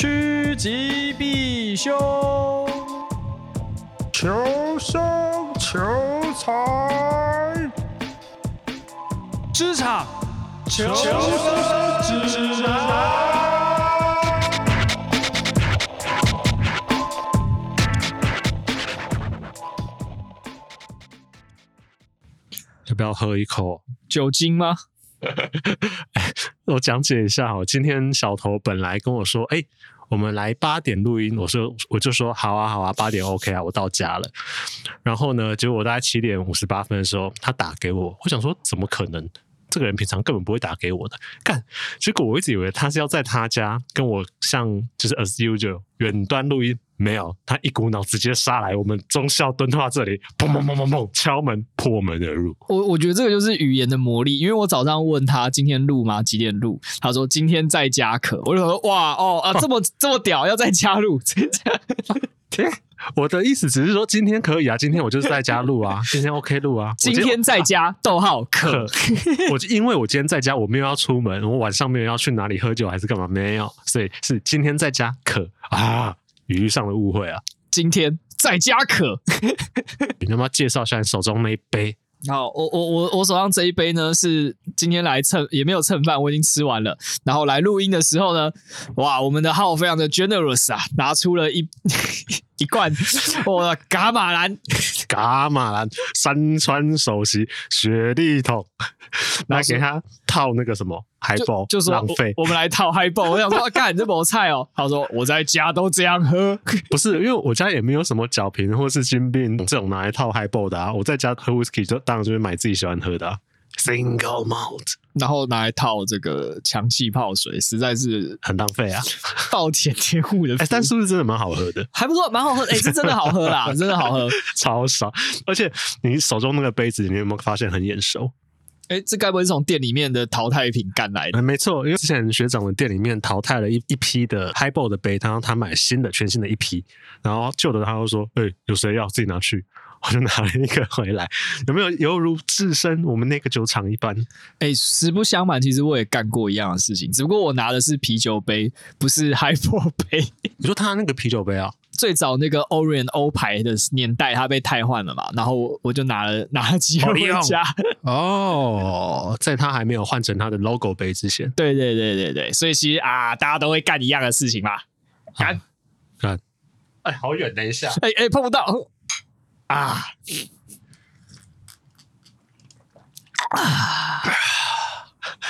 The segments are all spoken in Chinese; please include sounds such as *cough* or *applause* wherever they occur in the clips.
趋吉避凶，求生求财，职场求生指南。要不要喝一口酒精吗？*laughs* 我讲解一下哦，今天小头本来跟我说，哎、欸，我们来八点录音，我说我就说好啊好啊，八点 OK 啊，我到家了。然后呢，结果我大概七点五十八分的时候，他打给我，我想说怎么可能？这个人平常根本不会打给我的，干，结果我一直以为他是要在他家跟我像就是 as usual 远端录音。没有，他一股脑直接杀来我们中校敦化这里，砰砰砰砰砰，敲门破门而入。我我觉得这个就是语言的魔力，因为我早上问他今天录吗？几点录？他说今天在家可。我就说哇哦啊，这么这么屌，要在家录？天，*laughs* 我的意思只是说今天可以啊，今天我就是在家录啊，今天 OK 录啊。今天在家，逗号可。我因为我今天在家，我没有要出门，我晚上没有要去哪里喝酒还是干嘛？没有，所以是今天在家可啊。语义上的误会啊！今天在家可，你他妈介绍一下你手中那一杯。好，我我我我手上这一杯呢，是今天来蹭，也没有蹭饭，我已经吃完了。然后来录音的时候呢，哇，我们的号非常的 generous 啊，拿出了一 *laughs* 一罐我的伽马蓝，*laughs* 伽马蓝山川首席雪地桶，来给他套那个什么。海宝就，就说浪费，我们来套海宝。我想说，干你这没菜哦。他说我在家都这样喝，不是因为我家也没有什么角瓶或是金币这种拿来套海宝的啊。我在家喝 whisky 就当然就是买自己喜欢喝的啊，single malt，然后拿来套这个强气泡水，实在是很浪费啊。*laughs* 暴殄天物的，哎，但是不是真的蛮好喝的？还不错，蛮好喝的。哎，是真的好喝啦，*laughs* 真的好喝，超爽。而且你手中那个杯子，你有没有发现很眼熟？哎、欸，这该不会是从店里面的淘汰品干来的？嗯、没错，因为之前学长的店里面淘汰了一一批的 Highball 的杯，然后他买新的全新的一批，然后旧的他就说：“哎、欸，有谁要自己拿去？” *laughs* 我就拿了一个回来，有没有犹如置身我们那个酒厂一般？哎、欸，实不相瞒，其实我也干过一样的事情，只不过我拿的是啤酒杯，不是 Highball *laughs* 杯。你说他那个啤酒杯啊？最早那个 Orion 欧牌的年代，它被汰换了嘛，然后我就拿了 *laughs* 拿了几个回家。哦，在它还没有换成它的 logo 杯之前。对对对对对，所以其实啊，大家都会干一样的事情嘛。干干，哎，好远，等一下，哎哎，碰不到啊啊！*laughs*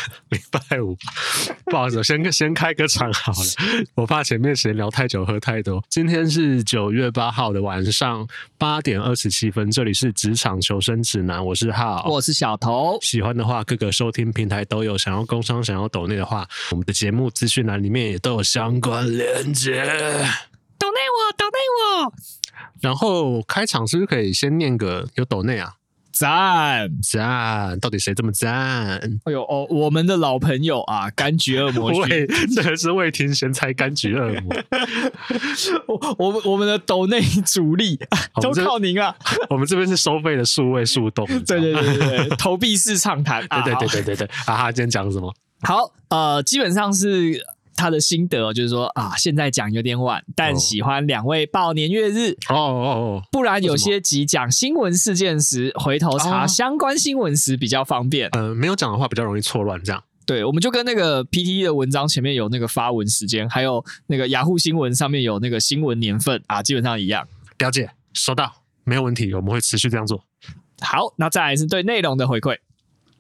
*laughs* 礼拜五，不好意思，我先先开个场好了，*laughs* 我怕前面闲聊太久，喝太多。今天是九月八号的晚上八点二十七分，这里是职场求生指南，我是浩，我是小头。喜欢的话，各个收听平台都有。想要工商、想要抖内的话，我们的节目资讯栏里面也都有相关链接。抖内我，抖内我。然后开场是不是可以先念个有抖内啊？赞赞，到底谁这么赞？哎呦哦，我们的老朋友啊，柑橘恶魔，*laughs* 喂，这个是未听先猜柑橘恶魔。*laughs* 我我们我们的斗内主力 *laughs* 都靠您啊！我们这边是收费的数位数动，对对对对对，投币式畅谈，对对对对对对。啊哈，今天讲什么？好，呃，基本上是。他的心得就是说啊，现在讲有点晚，但喜欢两位报年月日哦哦哦，不然有些集讲新闻事件时，回头查相关新闻时比较方便。呃，没有讲的话比较容易错乱，这样。对，我们就跟那个 PTE 的文章前面有那个发文时间，还有那个雅虎新闻上面有那个新闻年份啊，基本上一样。了解，收到，没有问题，我们会持续这样做。好，那再来是对内容的回馈。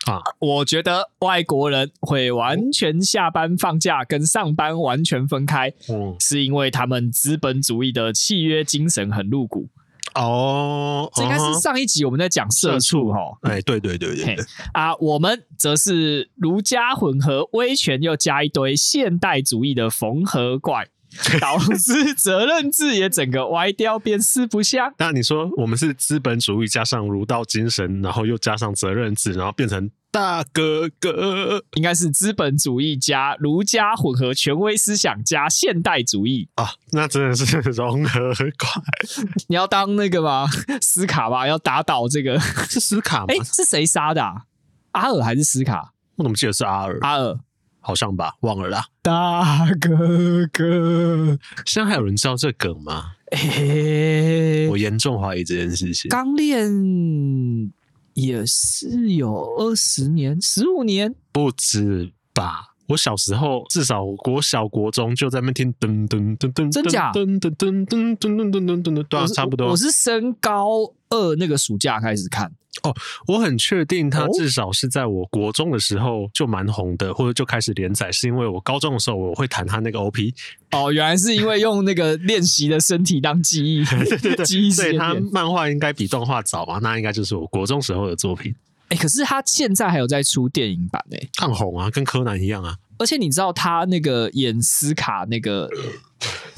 啊，我觉得外国人会完全下班放假跟上班完全分开，嗯，是因为他们资本主义的契约精神很露骨。哦，这应该是上一集我们在讲社畜哈。哎，对对对对对。啊，我们则是儒家混合威权又加一堆现代主义的缝合怪，*laughs* 导致责任制也整个歪掉，变四不像。那你说我们是资本主义加上儒道精神，然后又加上责任制，然后变成？大哥哥应该是资本主义加儒家混合权威思想加现代主义啊，那真的是 *laughs* 融合快。*laughs* 你要当那个吗？斯卡吧，要打倒这个是斯卡吗？哎、欸，是谁杀的啊？阿尔还是斯卡？我怎么记得是阿尔？阿尔好像吧，忘了啦。大哥哥，现在还有人知道这梗吗？欸、我严重怀疑这件事情。刚练也是有二十年、十五年，不止吧？我小时候至少国小国中就在那边听噔噔噔噔，真假？噔噔噔噔噔噔噔噔噔，对啊，差不多。我是升高二那个暑假开始看。哦，我很确定他至少是在我国中的时候就蛮红的，或者就开始连载，是因为我高中的时候我会弹他那个 OP。哦，原来是因为用那个练习的身体当记忆，*laughs* 对对对，记忆。所以他漫画应该比动画早嘛？那应该就是我国中时候的作品。哎、欸，可是他现在还有在出电影版哎、欸，看红啊，跟柯南一样啊。而且你知道他那个演斯卡那个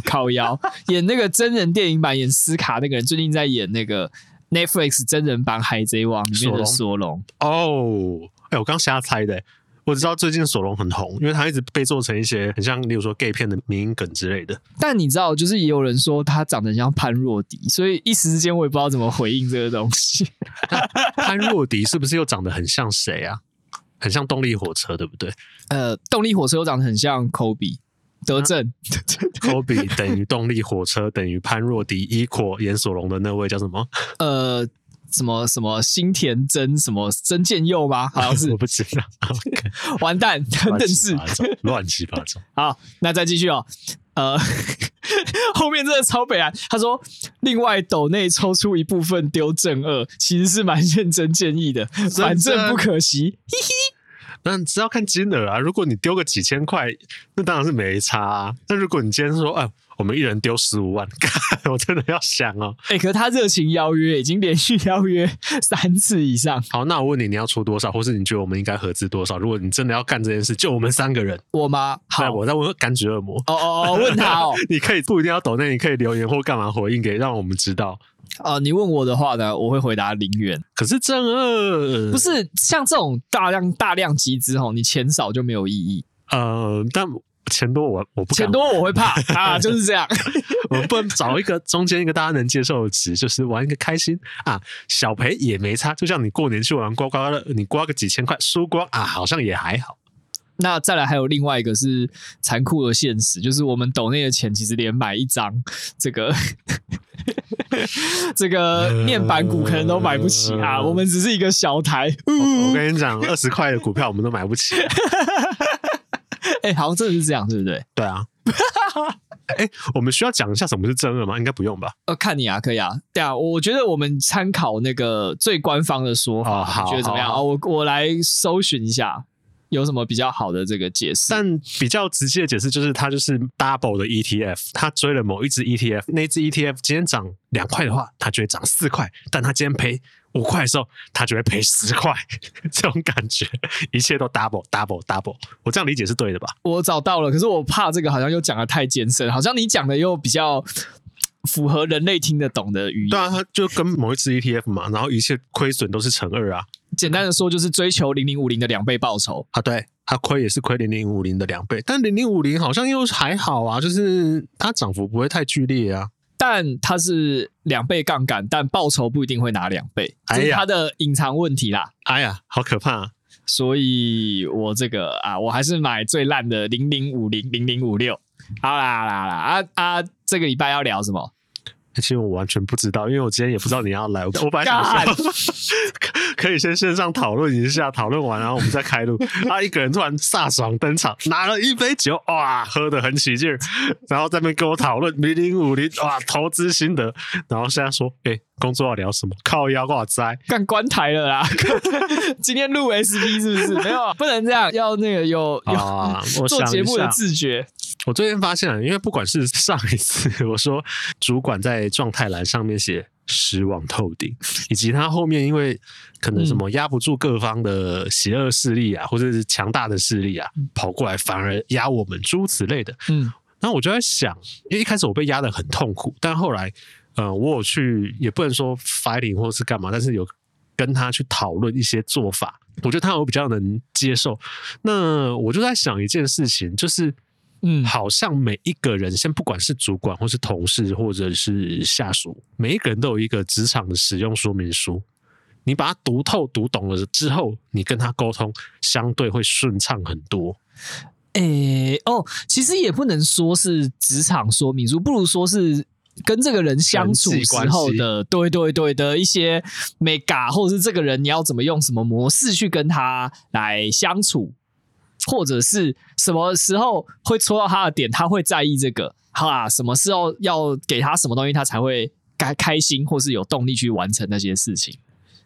靠腰演那个真人电影版演斯卡那个人，最近在演那个。Netflix 真人版《海贼王》里面的索隆哦，哎，我刚瞎猜的，我知道最近索隆很红，因为他一直被做成一些很像，例如说 gay 片的名梗之类的。但你知道，就是也有人说他长得像潘若迪，所以一时之间我也不知道怎么回应这个东西。*laughs* 潘若迪是不是又长得很像谁啊？很像动力火车，对不对？呃，动力火车又长得很像 Kobe。德政科比等于动力火车等于潘若迪伊阔演索隆的那位叫什么？呃，什么什么新田真什么真剑佑吗？*laughs* 好像是我不知道。*laughs* 完蛋，真的是乱七八糟。*laughs* 好，那再继续哦。呃，后面真的超北烂。他说，另外斗内抽出一部分丢正二，其实是蛮认真建议的，反正不可惜。嘿嘿。那只要看金额啊，如果你丢个几千块，那当然是没差啊。那如果你今天说，哎，我们一人丢十五万，*laughs* 我真的要想哦。哎、欸，可是他热情邀约，已经连续邀约三次以上。好，那我问你，你要出多少，或是你觉得我们应该合资多少？如果你真的要干这件事，就我们三个人，我吗？好，我再问柑橘恶魔。哦哦哦，问他哦，*laughs* 你可以不一定要抖那，你可以留言或干嘛回应给，让我们知道。啊、呃，你问我的话呢，我会回答零元。可是正二不是像这种大量大量集资吼，你钱少就没有意义。呃，但钱多我我不钱多我会怕 *laughs* 啊，就是这样。*laughs* 我们不能找一个中间一个大家能接受的值，就是玩一个开心啊，小赔也没差。就像你过年去玩刮刮乐，你刮个几千块输光啊，好像也还好。那再来还有另外一个是残酷的现实，就是我们抖内的钱其实连买一张这个。*laughs* 这个面板股可能都买不起啊！我们只是一个小台。我，我跟你讲，二十块的股票我们都买不起。*laughs* 哎、欸，好像真的是这样，对不对？对啊。*laughs* 哎、欸，我们需要讲一下什么是正二吗？应该不用吧？呃，看你啊，可以啊。对啊，我觉得我们参考那个最官方的说法，哦、你觉得怎么样？哦，我我来搜寻一下。有什么比较好的这个解释？但比较直接的解释就是，它就是 double 的 ETF，它追了某一只 ETF，那只 ETF 今天涨两块的话，它就会涨四块；但它今天赔五块的时候，它就会赔十块。这种感觉，一切都 double double double。我这样理解是对的吧？我找到了，可是我怕这个好像又讲的太艰深，好像你讲的又比较符合人类听得懂的语言。对啊，它就跟某一只 ETF 嘛，然后一切亏损都是乘二啊。简单的说，就是追求零零五零的两倍报酬啊！对，它亏也是亏零零五零的两倍，但零零五零好像又还好啊，就是它涨幅不会太剧烈啊。但它是两倍杠杆，但报酬不一定会拿两倍，这是它的隐藏问题啦。哎呀，好可怕啊！所以我这个啊，我还是买最烂的零零五零零零五六。好啦好啦好啦啊啊！这个礼拜要聊什么？其实我完全不知道，因为我今天也不知道你要来。我本来想 *laughs* 说 *laughs* 可以先线上讨论一下，讨论完然后我们再开录。他一个人突然飒爽登场，拿了一杯酒，哇，喝得很起劲，然后在那边跟我讨论零零五零，哇，投资心得。然后现在说，哎、欸，工作要聊什么？*laughs* 靠腰挂灾，干关台了啦！*laughs* 今天录 SP 是不是？没有，*laughs* 不能这样，要那个有有、啊、做节目的自觉。我最近发现了，因为不管是上一次我说主管在状态栏上面写失望透顶，以及他后面因为可能什么压不住各方的邪恶势力啊，或者是强大的势力啊，跑过来反而压我们诸此类的。嗯，然后我就在想，因为一开始我被压得很痛苦，但后来呃，我有去也不能说 fighting 或是干嘛，但是有跟他去讨论一些做法，我觉得他有比较能接受。那我就在想一件事情，就是。嗯，好像每一个人，先不管是主管，或是同事，或者是下属，每一个人都有一个职场的使用说明书。你把它读透、读懂了之后，你跟他沟通相对会顺畅很多。诶、欸，哦，其实也不能说是职场说明书，不如说是跟这个人相处时候的，对对对的一些美嘎，或者是这个人你要怎么用什么模式去跟他来相处，或者是什么时候会戳到他的点，他会在意这个，哈啊，什么时候要给他什么东西，他才会开开心，或是有动力去完成那些事情，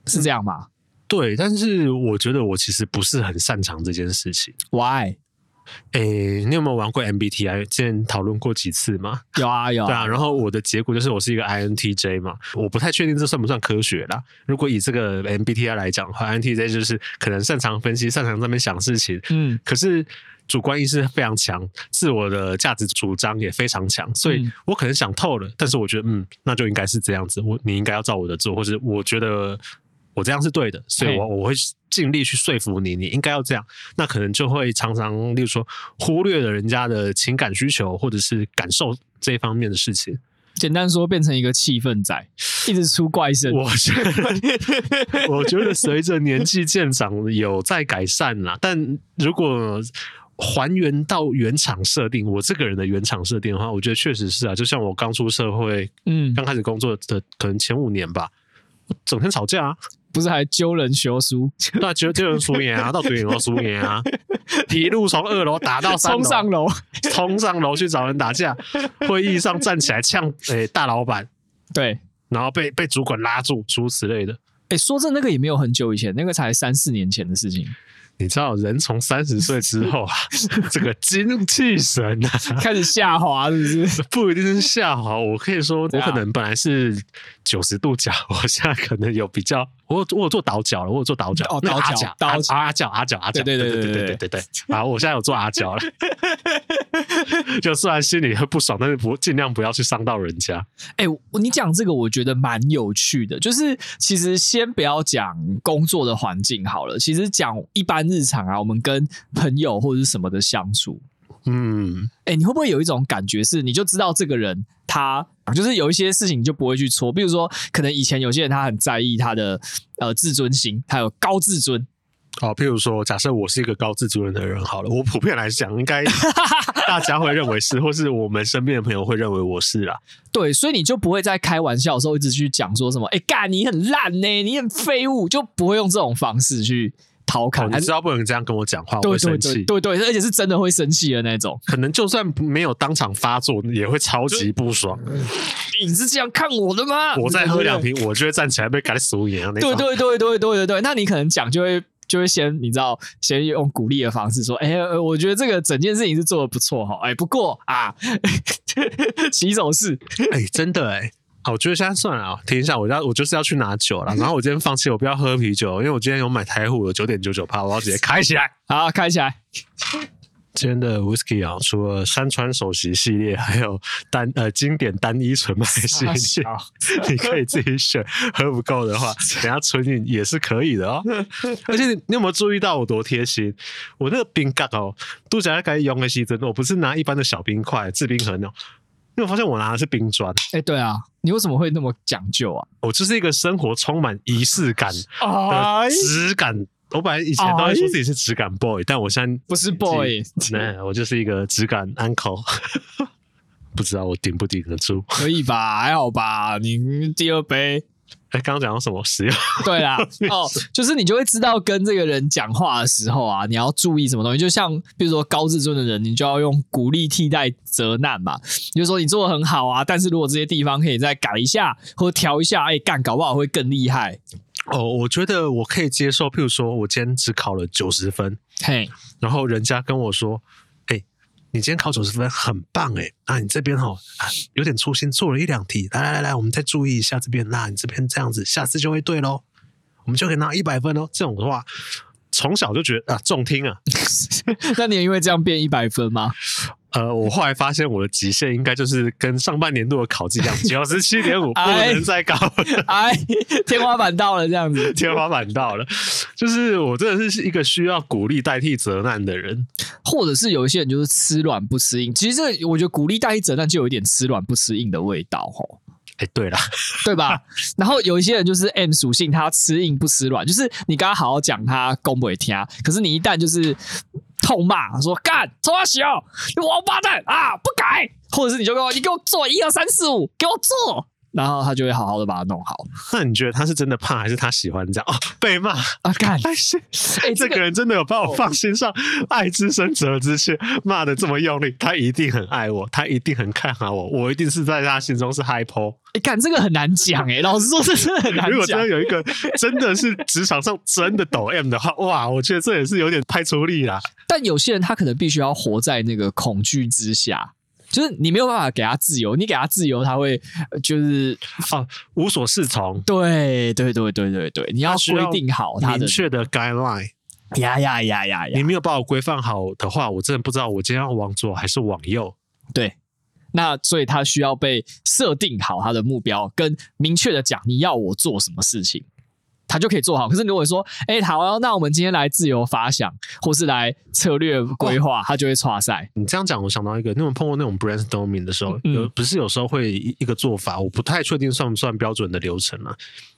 是这样吗？嗯、对，但是我觉得我其实不是很擅长这件事情，Why？诶、欸，你有没有玩过 MBTI？之前讨论过几次吗？有啊，有啊。对啊，然后我的结果就是我是一个 INTJ 嘛，我不太确定这算不算科学啦。如果以这个 MBTI 来讲的话，INTJ 就是可能擅长分析，擅长在那边想事情。嗯，可是主观意识非常强，自我的价值主张也非常强，所以我可能想透了，但是我觉得，嗯，那就应该是这样子，我你应该要照我的做，或者我觉得。我这样是对的，所以我我会尽力去说服你，你应该要这样。那可能就会常常，例如说忽略了人家的情感需求或者是感受这一方面的事情。简单说，变成一个气氛仔，一直出怪声。我觉得，*laughs* 我觉得随着年纪渐长，有在改善啦。但如果还原到原厂设定，我这个人的原厂设定的话，我觉得确实是啊。就像我刚出社会，嗯，刚开始工作的可能前五年吧，整天吵架啊。不是还揪人学书？*laughs* 那揪揪人输赢啊，*laughs* 到底有没有输赢啊？一路从二楼打到三楼，冲上楼，冲上楼去找人打架。会议上站起来呛 *laughs* 诶、欸、大老板，对，然后被被主管拉住，诸如此类的。哎、欸，说真的，那个也没有很久以前，那个才三四年前的事情。你知道人从三十岁之后啊，这个精气神啊开始下滑，是不是？不一定是下滑，我可以说，我可能本来是九十度角，我现在可能有比较，我我有做倒角了，我有做倒角，哦，倒角，倒角，阿角，阿角，阿角，对对对对对对对对，啊，我现在有做阿角了，就虽然心里会不爽，但是不尽量不要去伤到人家。哎，你讲这个，我觉得蛮有趣的，就是其实先不要讲工作的环境好了，其实讲一般。日常啊，我们跟朋友或者是什么的相处，嗯，哎、欸，你会不会有一种感觉是，你就知道这个人他就是有一些事情你就不会去戳，比如说，可能以前有些人他很在意他的呃自尊心，他有高自尊。哦，譬如说，假设我是一个高自尊的人，好了，我普遍来讲，应该 *laughs* 大家会认为是，或是我们身边的朋友会认为我是啦。对，所以你就不会在开玩笑的时候一直去讲说什么，哎、欸，干你很烂呢、欸，你很废物，就不会用这种方式去。调侃，你知道不能这样跟我讲话，我会生气。对对，对，而且是真的会生气的那种。可能就算没有当场发作，也会超级不爽。你是这样看我的吗？我再喝两瓶，我就会站起来被改死一样。对对对对对对对，那你可能讲就会就会先你知道，先用鼓励的方式说，哎、欸，我觉得这个整件事情是做的不错哈。哎，不过啊，*laughs* 起手式，哎，真的哎。好，我觉得现在算了啊，停一下，我要我就是要去拿酒了。然后我今天放弃，我不要喝啤酒，因为我今天有买台虎的九点九九趴，我要直接开起来。好，开起来。今天的 whisky 啊，除了山川首席系列，还有单呃经典单一纯麦系列，你可以自己选。喝不够的话，等下纯饮也是可以的哦。而且你有没有注意到我多贴心？我那个冰盖哦，都讲要该用的是真的，我不是拿一般的小冰块制冰盒那种。因为我发现我拿的是冰砖，哎，对啊，你为什么会那么讲究啊？我就是一个生活充满仪式感的质感。哎、我本来以前都会说自己是质感 boy，、哎、但我现在不是 boy，*laughs* 那我就是一个质感 uncle。*laughs* 不知道我顶不顶得住？可以吧？还好吧？你第二杯。哎，刚刚讲到什么使用？*laughs* 对啦，*laughs* 哦，就是你就会知道跟这个人讲话的时候啊，你要注意什么东西。就像比如说高自尊的人，你就要用鼓励替代责难嘛。就是说你做的很好啊，但是如果这些地方可以再改一下或调一下，哎，干搞不好会更厉害。哦，我觉得我可以接受。譬如说我今天只考了九十分，嘿，然后人家跟我说。你今天考九十分，很棒诶，那你这边哈有点粗心，做了一两题。来来来来，我们再注意一下这边。那你这边这样子，下次就会对喽。我们就可以拿一百分哦。这种的话，从小就觉得啊，中听啊。*laughs* 那你也因为这样变一百分吗？呃，我后来发现我的极限应该就是跟上半年度的考绩一样，*laughs* 九十七点五，不能再高了。哎，天花板到了，这样子，*laughs* 天花板到了，就是我真的是一个需要鼓励代替责难的人，或者是有一些人就是吃软不吃硬。其实这个我觉得鼓励代替责难就有一点吃软不吃硬的味道，吼。哎，对了，*laughs* 对吧？然后有一些人就是 M 属性，他吃硬不吃软，就是你刚刚好好讲他攻不会听，可是你一旦就是痛骂说干，臭阿小，你王八蛋啊，不改，或者是你就给我，你给我做一二三四五，给我做。然后他就会好好的把它弄好。那你觉得他是真的怕，还是他喜欢这样？哦，被骂啊！干，哎、欸，这个人真的有把我放心上，爱之深责之切，骂的这么用力，他一定很爱我，他一定很看好我，我一定是在他心中是 high po。哎，干，这个很难讲哎，老实说，这真的很难讲。如果真的有一个真的是职场上真的抖 M 的话，哇，我觉得这也是有点太出力啦。但有些人他可能必须要活在那个恐惧之下。就是你没有办法给他自由，你给他自由，他会就是啊无所适从。对对对对对对，你要规定好他的明确的 guideline。呀呀呀呀呀！你没有把我规范好的话，我真的不知道我今天要往左还是往右。对，那所以他需要被设定好他的目标，跟明确的讲你要我做什么事情。他就可以做好。可是如果说，哎、欸，好，那我们今天来自由发想，或是来策略规划，他就会挫赛。你这样讲，我想到一个，那种碰过那种 brainstorming 的时候，有、嗯、不是有时候会一个做法，我不太确定算不算标准的流程啊。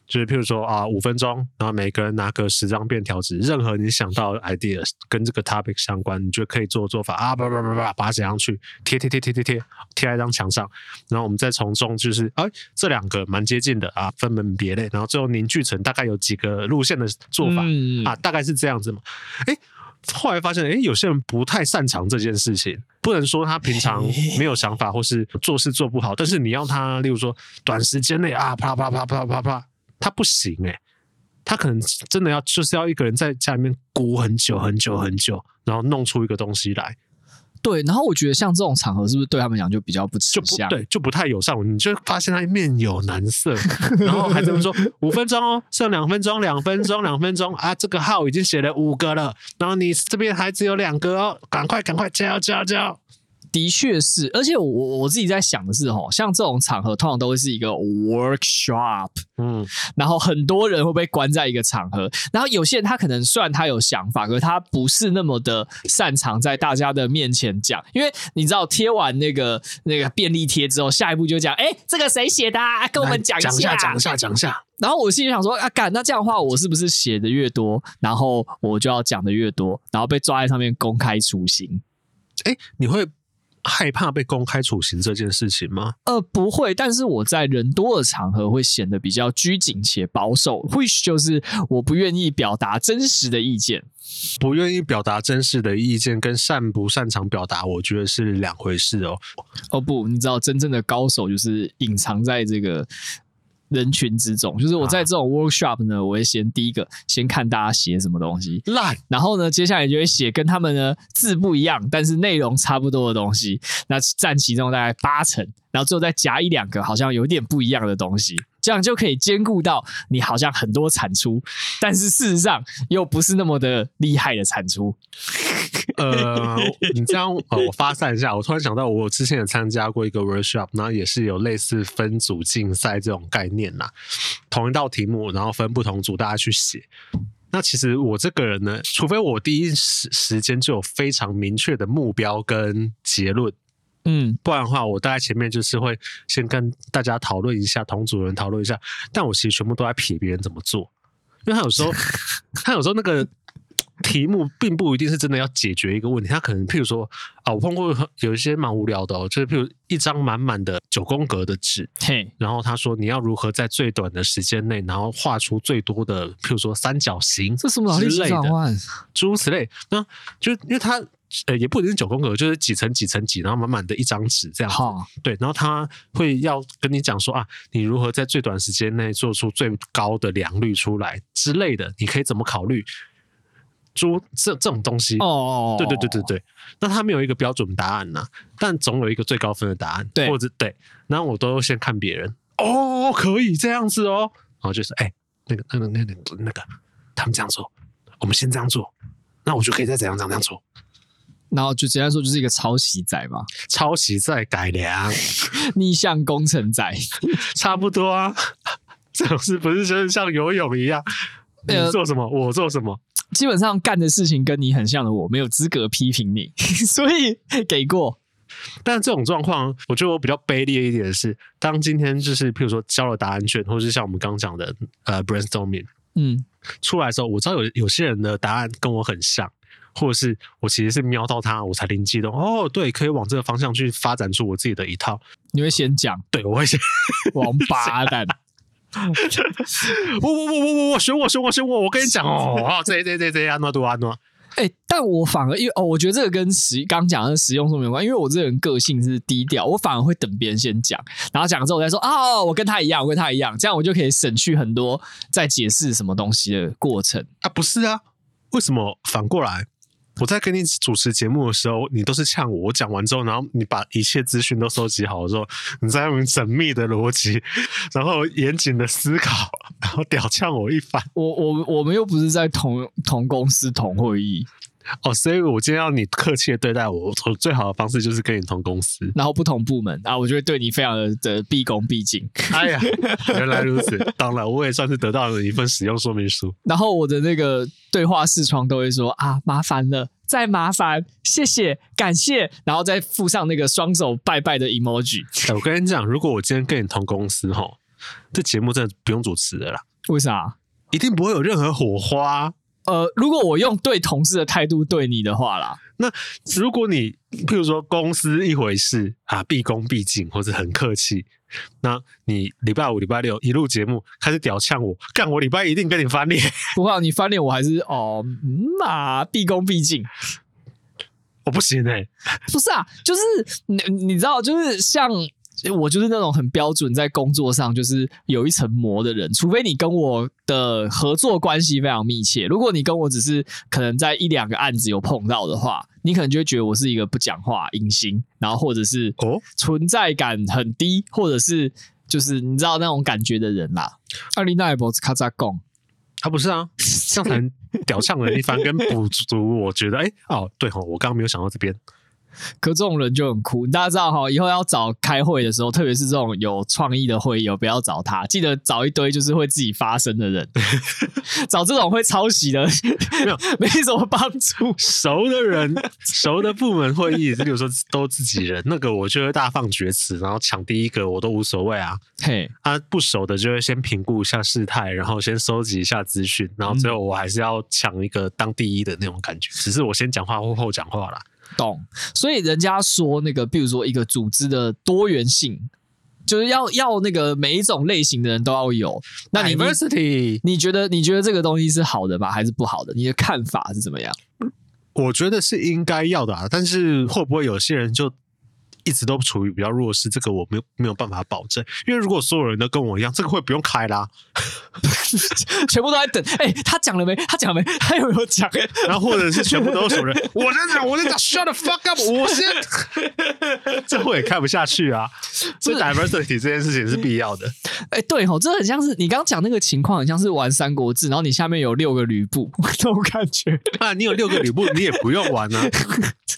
就是譬如说啊，五分钟，然后每个人拿个十张便条纸，任何你想到的 ideas 跟这个 topic 相关，你觉得可以做的做法啊，叭叭叭叭，把它写上去，贴贴贴贴贴贴，贴在一张墙上，然后我们再从中就是，哎，这两个蛮接近的啊，分门别类，然后最后凝聚成大概有几个路线的做法、嗯、啊，大概是这样子嘛。哎，后来发现，哎，有些人不太擅长这件事情，不能说他平常没有想法或是做事做不好，但是你要他，例如说短时间内啊，啪啪啪啪啪啪。他不行诶、欸，他可能真的要就是要一个人在家里面鼓很久很久很久，然后弄出一个东西来。对，然后我觉得像这种场合是不是对他们讲就比较不吃香？对，就不太友善。你就发现他面有难色，*laughs* 然后还这么说 *laughs* 五分钟哦，剩两分钟，两分钟，两分钟啊！这个号已经写了五个了，然后你这边还只有两个哦，赶快赶快交交交！的确是，而且我我自己在想的是，哦，像这种场合通常都会是一个 workshop，嗯，然后很多人会被关在一个场合，然后有些人他可能虽然他有想法，可是他不是那么的擅长在大家的面前讲，因为你知道贴完那个那个便利贴之后，下一步就讲，哎，这个谁写的啊？跟我们讲一下，讲一下，讲一下。然后我心里想说，啊，干，那这样的话，我是不是写的越多，然后我就要讲的越多，然后被抓在上面公开处刑？哎，你会？害怕被公开处刑这件事情吗？呃，不会，但是我在人多的场合会显得比较拘谨且保守，which 就是我不愿意表达真实的意见。不愿意表达真实的意见跟擅不擅长表达，我觉得是两回事哦。哦不，你知道真正的高手就是隐藏在这个。人群之中，就是我在这种 workshop 呢，我会先第一个先看大家写什么东西，烂，然后呢，接下来就会写跟他们呢字不一样，但是内容差不多的东西，那占其中大概八成，然后最后再夹一两个好像有点不一样的东西，这样就可以兼顾到你好像很多产出，但是事实上又不是那么的厉害的产出。呃，你这样呃，我发散一下，我突然想到，我之前也参加过一个 workshop，然后也是有类似分组竞赛这种概念啦。同一道题目，然后分不同组，大家去写。那其实我这个人呢，除非我第一时时间就有非常明确的目标跟结论，嗯，不然的话，我大概前面就是会先跟大家讨论一下，同组人讨论一下。但我其实全部都在撇别人怎么做，因为他有时候，*laughs* 他有时候那个。题目并不一定是真的要解决一个问题，他可能譬如说啊，我碰过有一些蛮无聊的哦，就是譬如一张满满的九宫格的纸，嘿，然后他说你要如何在最短的时间内，然后画出最多的譬如说三角形，这什么劳力士转换，诸如此类，那就因为他呃也不一定是九宫格，就是几层几层几，然后满满的一张纸这样子，好。对，然后他会要跟你讲说啊，你如何在最短时间内做出最高的良率出来之类的，你可以怎么考虑？说这这种东西。哦，对对对对对，那他没有一个标准答案呐、啊，但总有一个最高分的答案，对。或者对，然后我都先看别人。哦，可以这样子哦，然后就是哎，那个那个那个那个他们这样做，我们先这样做，那我就可以再怎样怎样这样做，然后就简单说就是一个抄袭仔嘛，抄袭仔改良，*laughs* 逆向工程仔，*laughs* 差不多啊，*laughs* 这种事不是就是像游泳一样，你做什么、呃、我做什么。基本上干的事情跟你很像的，我没有资格批评你，*laughs* 所以给过。但这种状况，我觉得我比较卑劣一点的是，当今天就是譬如说交了答案卷，或者是像我们刚讲的呃 brainstorming，嗯，出来的时候，我知道有有些人的答案跟我很像，或者是我其实是瞄到他，我才灵机一动，哦，对，可以往这个方向去发展出我自己的一套。你会先讲？对，我会先王八蛋。*laughs* *laughs* 我我我我我我选我选我选我，我跟你讲哦，哦，这这这这安诺多安诺。哎、欸，但我反而因为哦，我觉得这个跟实刚讲的实用说明有关，因为我这个人个性是低调，我反而会等别人先讲，然后讲了之后我再说啊，我跟他一样，我跟他一样，这样我就可以省去很多在解释什么东西的过程啊。不是啊，为什么反过来？我在跟你主持节目的时候，你都是呛我。我讲完之后，然后你把一切资讯都收集好了之后，你再用缜密的逻辑，然后严谨的思考，然后屌呛我一番。我我我们又不是在同同公司同会议。*laughs* 哦，所以我今天要你客气的对待我，我最好的方式就是跟你同公司，然后不同部门啊，我就会对你非常的的毕恭毕敬。哎呀，原来如此，当然我也算是得到了一份使用说明书。*laughs* 然后我的那个对话视窗都会说啊，麻烦了，再麻烦，谢谢，感谢，然后再附上那个双手拜拜的 emoji。哎，我跟你讲，如果我今天跟你同公司哈，这节目真的不用主持的啦。为啥？一定不会有任何火花。呃，如果我用对同事的态度对你的话啦，那如果你譬如说公司一回事啊，毕恭毕敬或者很客气，那你礼拜五、礼拜六一录节目开始屌呛我，干我礼拜一定跟你翻脸。不怕你翻脸，我还是哦，嗯啊，毕恭毕敬，我不行哎、欸，不是啊，就是你你知道，就是像。我就是那种很标准，在工作上就是有一层膜的人。除非你跟我的合作关系非常密切，如果你跟我只是可能在一两个案子有碰到的话，你可能就会觉得我是一个不讲话、隐形，然后或者是哦存在感很低，或者是就是你知道那种感觉的人啦。阿里奈博斯卡扎贡，他不是啊，刚才 *laughs* 屌呛了一番，跟补足，我觉得哎、欸、哦对吼，我刚刚没有想到这边。*laughs* 可这种人就很酷，大家知道哈，以后要找开会的时候，特别是这种有创意的会议，不要找他，记得找一堆就是会自己发声的人，*laughs* 找这种会抄袭的，没有 *laughs* 没什么帮助。熟的人，熟的部门会议，比如说都自己人，那个我就会大放厥词，然后抢第一个，我都无所谓啊。嘿，啊不熟的就会先评估一下事态，然后先收集一下资讯，然后最后我还是要抢一个当第一的那种感觉，只是我先讲话或后讲话啦。懂，所以人家说那个，比如说一个组织的多元性，就是要要那个每一种类型的人都要有。那 diversity，你觉得你觉得这个东西是好的吗？还是不好的？你的看法是怎么样？我觉得是应该要的啊，但是会不会有些人就？一直都处于比较弱势，这个我没有没有办法保证。因为如果所有人都跟我一样，这个会不用开啦，*laughs* 全部都在等。哎、欸，他讲了没？他讲了没？他有没有讲？然后或者是全部都是熟人，我在讲，我在讲，shut the fuck up，我先，这会也开不下去啊。所以 diversity 这件事情是必要的。哎、欸，对哦，这很像是你刚刚讲那个情况，很像是玩三国志，然后你下面有六个吕布，*laughs* 这种感觉啊。你有六个吕布，你也不用玩啊。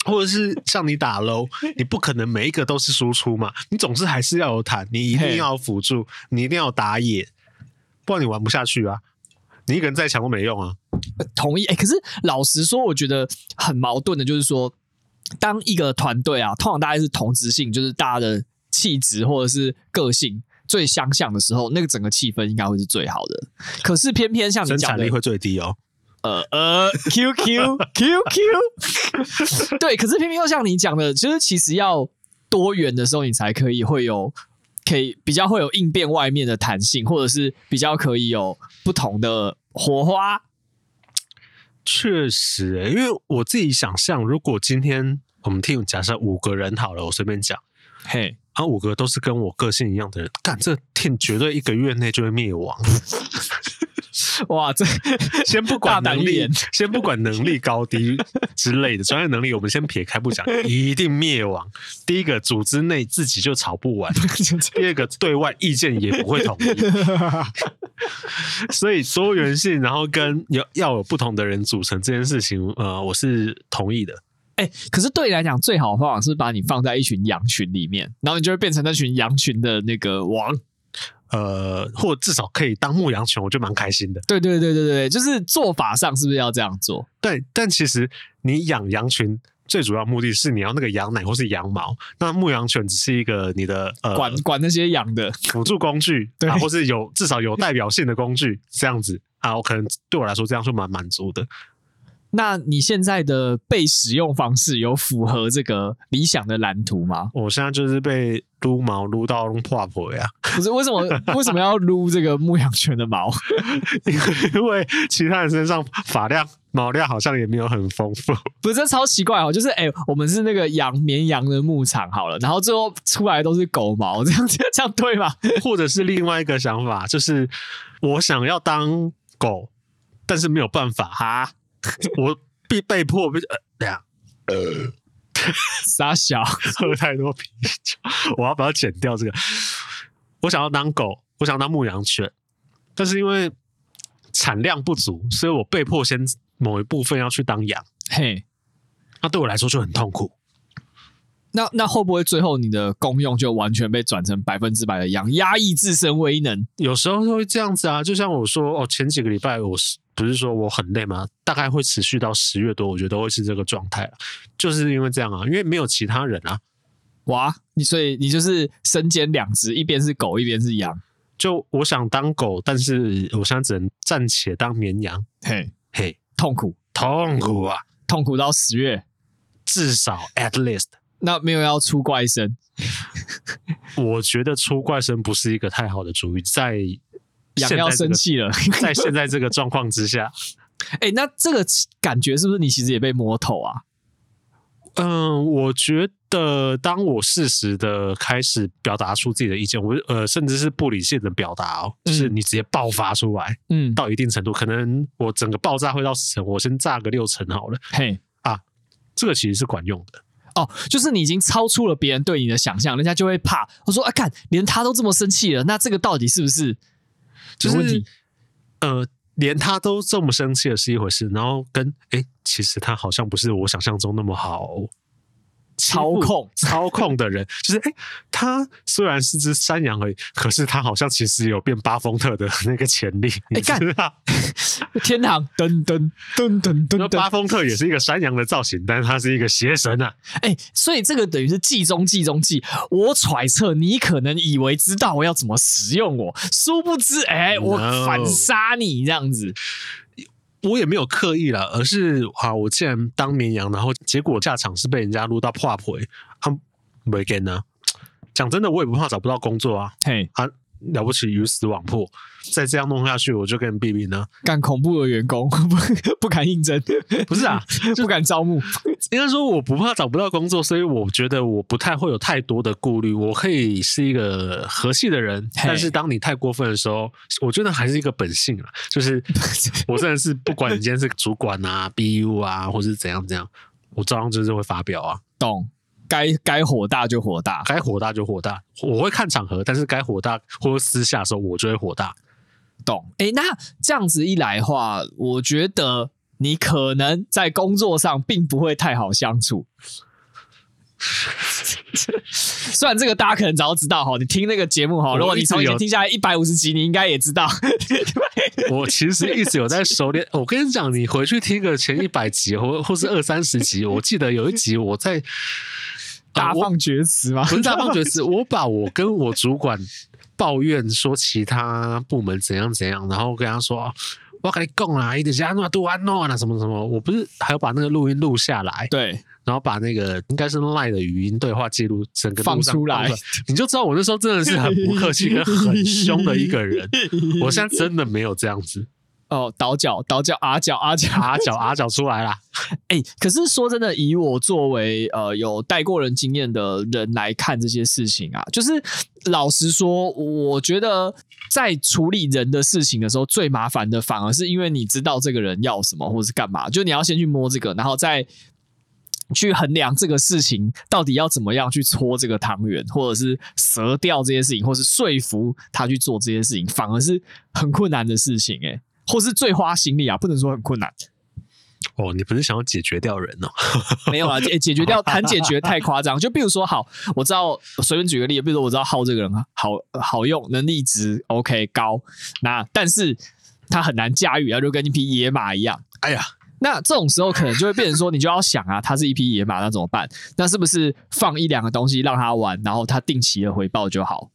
或者是像你打 low，你不可能每一个都是输出嘛，你总是还是要有坦，你一定要辅助，你一定要打野，不然你玩不下去啊！你一个人再强都没用啊。同意，哎、欸，可是老实说，我觉得很矛盾的，就是说，当一个团队啊，通常大概是同质性，就是大家的气质或者是个性最相像的时候，那个整个气氛应该会是最好的。可是偏偏像你讲的，生产力会最低哦。呃呃，Q Q Q Q，*laughs* 对，可是偏偏又像你讲的，就是其实要多元的时候，你才可以会有，可以比较会有应变外面的弹性，或者是比较可以有不同的火花。确实、欸，因为我自己想象，如果今天我们 team 假设五个人好了，我随便讲，嘿，然后五个都是跟我个性一样的人，干这 team 绝对一个月内就会灭亡。*laughs* 哇，这 *laughs* 先不管能力，先不管能力高低之类的专业能力，我们先撇开不讲，一定灭亡。第一个，组织内自己就吵不完；*laughs* 第二个，对外意见也不会统一。所以多元性，然后跟要要有不同的人组成这件事情，呃，我是同意的。哎、欸，可是对你来讲，最好的方法是把你放在一群羊群里面，然后你就会变成那群羊群的那个王。呃，或至少可以当牧羊犬，我就蛮开心的。对对对对对，就是做法上是不是要这样做？对，但其实你养羊群最主要目的是你要那个羊奶或是羊毛，那牧羊犬只是一个你的呃管管那些羊的辅助工具，*laughs* 对、啊，或是有至少有代表性的工具这样子啊，我可能对我来说这样就蛮满足的。那你现在的被使用方式有符合这个理想的蓝图吗？我现在就是被撸毛撸到弄破破呀！不是为什么 *laughs* 为什么要撸这个牧羊犬的毛？*laughs* 因为其他人身上发量毛量好像也没有很丰富。不是，这超奇怪哦！就是哎、欸，我们是那个羊绵羊的牧场好了，然后最后出来都是狗毛，这样这样对吗？或者是另外一个想法，就是我想要当狗，但是没有办法哈。*laughs* 我被被迫被呃，呀，呃，傻小喝太多啤酒，我要不要剪掉这个？我想要当狗，我想要当牧羊犬，但是因为产量不足，所以我被迫先某一部分要去当羊。嘿，那对我来说就很痛苦。那那会不会最后你的功用就完全被转成百分之百的羊，压抑自身威能？有时候会这样子啊，就像我说哦，前几个礼拜我是不是说我很累吗？大概会持续到十月多，我觉得都会是这个状态，就是因为这样啊，因为没有其他人啊。哇，你所以你就是身兼两职，一边是狗，一边是羊。就我想当狗，但是我现在只能暂且当绵羊。嘿，嘿，痛苦，痛苦啊，痛苦到十月，至少 at least。那没有要出怪声，我觉得出怪声不是一个太好的主意，在想要生气了，*laughs* 在现在这个状况之下，哎、欸，那这个感觉是不是你其实也被摸透啊？嗯，我觉得当我适时的开始表达出自己的意见，我呃，甚至是不理性的表达哦，嗯、就是你直接爆发出来，嗯，到一定程度，可能我整个爆炸会到十层，我先炸个六层好了，嘿。啊，这个其实是管用的。哦，就是你已经超出了别人对你的想象，人家就会怕。我说，啊，看，连他都这么生气了，那这个到底是不是就是问题？呃，连他都这么生气了是一回事，然后跟哎，其实他好像不是我想象中那么好。操控 *laughs* 操控的人，就是哎、欸，他虽然是只山羊而已，可是他好像其实有变巴丰特的那个潜力。哎、欸，干！*laughs* 天堂噔噔噔噔噔，巴丰特也是一个山羊的造型，但是他是一个邪神啊！哎、欸，所以这个等于是计中计中计。我揣测你可能以为知道我要怎么使用我，殊不知哎、欸，我反杀你这样子。我也没有刻意啦，而是啊，我既然当绵羊，然后结果下场是被人家撸到破皮，他没给呢。讲真的，我也不怕找不到工作啊。嘿，啊，了不起鱼死网破，再这样弄下去，我就跟人比比呢。干恐怖的员工不不敢应征，不是啊，不敢招募。应该说我不怕找不到工作，所以我觉得我不太会有太多的顾虑。我可以是一个和气的人，但是当你太过分的时候，我觉得还是一个本性啊，就是我真的是不管你今天是主管啊、BU 啊，或是怎样怎样，我照样就是会发表啊。懂？该该火大就火大，该火大就火大。我会看场合，但是该火大或者私下的时候，我就会火大。懂？哎、欸，那这样子一来的话，我觉得。你可能在工作上并不会太好相处，虽然这个大家可能早就知道哈，你听那个节目哈，如果你从前听下来一百五十集，你应该也知道。我其实一直有在熟练。我跟你讲，你回去听个前一百集或或是二三十集，我记得有一集我在大放厥词吗？不是大放厥词，*laughs* 我把我跟我主管抱怨说其他部门怎样怎样，然后跟他说。我跟你讲啊，一点是安诺杜安诺啊，什么什么，我不是还要把那个录音录下来，对，然后把那个应该是 Line 的语音对话记录整个放出来，你就知道我那时候真的是很不客气跟很凶的一个人。*laughs* 我现在真的没有这样子。哦，倒脚倒脚啊脚啊脚啊脚啊脚出来啦。哎、欸，可是说真的，以我作为呃有带过人经验的人来看这些事情啊，就是老实说，我觉得。在处理人的事情的时候，最麻烦的反而是因为你知道这个人要什么或是干嘛，就你要先去摸这个，然后再去衡量这个事情到底要怎么样去搓这个汤圆，或者是折掉这些事情，或是说服他去做这些事情，反而是很困难的事情，诶，或是最花心力啊，不能说很困难。哦，你不是想要解决掉人哦？*laughs* 没有啊，解解决掉 *laughs* 谈解决太夸张。就比如说，好，我知道，随便举个例子，比如说我知道浩这个人好好用，能力值 OK 高，那但是他很难驾驭啊，就跟一匹野马一样。哎呀，那这种时候可能就会变成说，你就要想啊，*laughs* 他是一匹野马，那怎么办？那是不是放一两个东西让他玩，然后他定期的回报就好？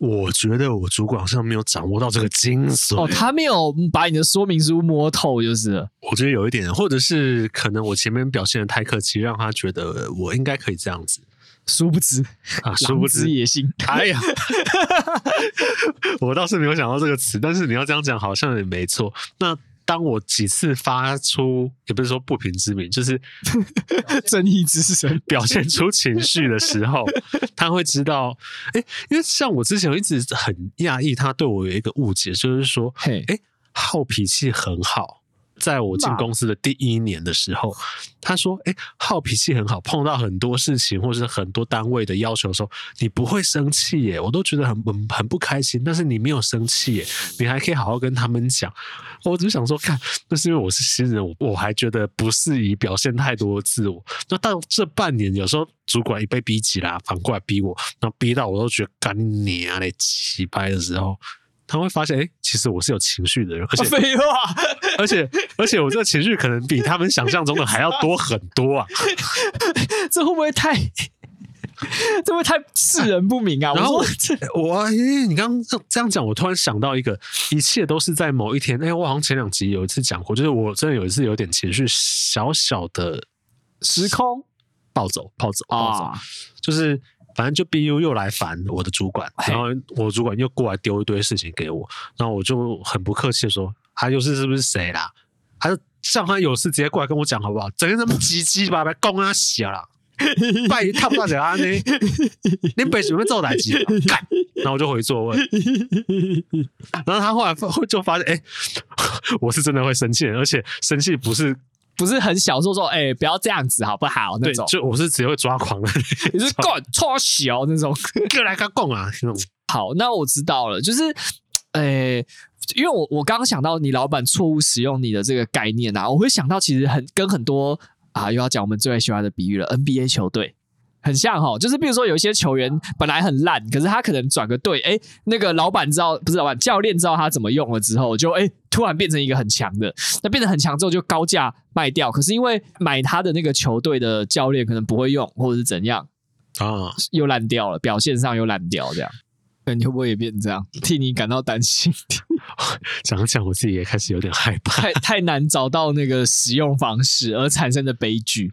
我觉得我主管好像没有掌握到这个精髓哦，他没有把你的说明书摸透，就是了。我觉得有一点，或者是可能我前面表现的太客气，让他觉得我应该可以这样子。殊不知啊，殊不知野心。哎呀，*laughs* 我倒是没有想到这个词，但是你要这样讲，好像也没错。那。当我几次发出，也不是说不平之名，就是 *laughs* 正义之声，*laughs* 表现出情绪的时候，*laughs* 他会知道，哎、欸，因为像我之前我一直很讶异，他对我有一个误解，就是说，哎、欸，好脾气很好。在我进公司的第一年的时候，他说：“哎，好脾气很好，碰到很多事情或是很多单位的要求的时候，你不会生气耶，我都觉得很很很不开心。但是你没有生气耶，你还可以好好跟他们讲。我只想说，看，那是因为我是新人，我我还觉得不适宜表现太多自我。那到这半年，有时候主管一被逼急了，反过来逼我，然后逼到我都觉得干你啊嘞，起拍的时候。”他会发现，哎、欸，其实我是有情绪的人，而且 *laughs* 废话，而且而且我这个情绪可能比他们想象中的还要多很多啊！*laughs* 这会不会太，这会不会太世人不明啊？然后我，我，哎、欸，你刚刚这样讲，我突然想到一个，一切都是在某一天。哎、欸，我好像前两集有一次讲过，就是我真的有一次有点情绪小小的时空暴走，暴走，暴走，啊、就是。反正就 BU 又来烦我的主管，然后我主管又过来丢一堆事情给我，然后我就很不客气的说：“他又是是不是谁啦？”他就像他有事直接过来跟我讲好不好？整天这么唧唧巴巴，讲啊写啦，*laughs* 拜他不大嘴啊呢？你北什么做代志？*laughs* 干！然后我就回座位，然后他后来就发现，哎、欸，*laughs* 我是真的会生气，而且生气不是。不是很小说说，哎、欸，不要这样子好不好？那种，就我是只会抓狂的，*laughs* 你是够超小那种，过来个供啊那种。好，那我知道了，就是，哎、欸，因为我我刚刚想到你老板错误使用你的这个概念啊，我会想到其实很跟很多啊，又要讲我们最喜欢的比喻了，NBA 球队。很像哈，就是比如说有一些球员本来很烂，可是他可能转个队，哎，那个老板知道不是老板，教练知道他怎么用了之后，就哎突然变成一个很强的。那变得很强之后就高价卖掉，可是因为买他的那个球队的教练可能不会用，或者是怎样啊，又烂掉了，表现上又烂掉，这样，那 *laughs* *laughs* 你会不会也变成这样？替你感到担心。讲讲我自己也开始有点害怕，太太难找到那个使用方式而产生的悲剧。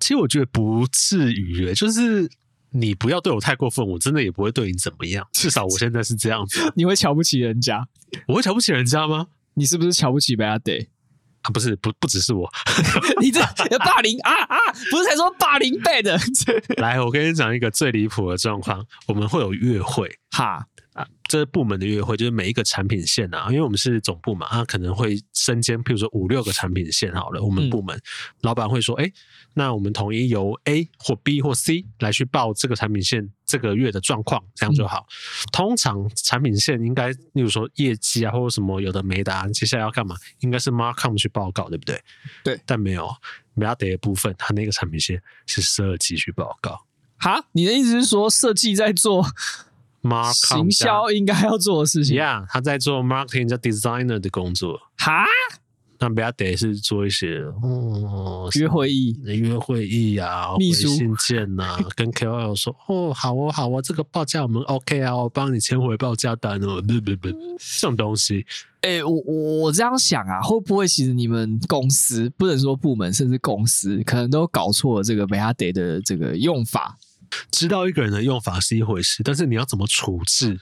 其实我觉得不至于，就是你不要对我太过分，我真的也不会对你怎么样。*laughs* 至少我现在是这样子。你会瞧不起人家？我会瞧不起人家吗？你是不是瞧不起 Bad 啊？不是，不不只是我。*laughs* 你这霸凌啊啊！不是才说霸凌 Bad？*laughs* 来，我跟你讲一个最离谱的状况，我们会有约会哈。这部门的月会就是每一个产品线啊，因为我们是总部嘛，它可能会身兼，譬如说五六个产品线好了，我们部门、嗯、老板会说，哎，那我们统一由 A 或 B 或 C 来去报这个产品线这个月的状况，这样就好。嗯、通常产品线应该，例如说业绩啊，或者什么有的没的、啊，接下来要干嘛，应该是 Markcom 去报告，对不对？对，但没有 Meta 的部分，它那个产品线是设计去报告。哈，你的意思是说设计在做？行销应该要做的事情，Yeah，他在做 marketing 加 designer 的工作。哈，那比较得是做一些哦约会议、约会议啊、秘书信件呐、啊，*laughs* 跟 KOL 说哦，好哦，好哦，这个报价我们 OK 啊，我帮你签回报价单哦，不不不，这种东西。哎、欸，我我我这样想啊，会不会其实你们公司不能说部门，甚至公司可能都搞错了这个比较得的这个用法？知道一个人的用法是一回事，但是你要怎么处置？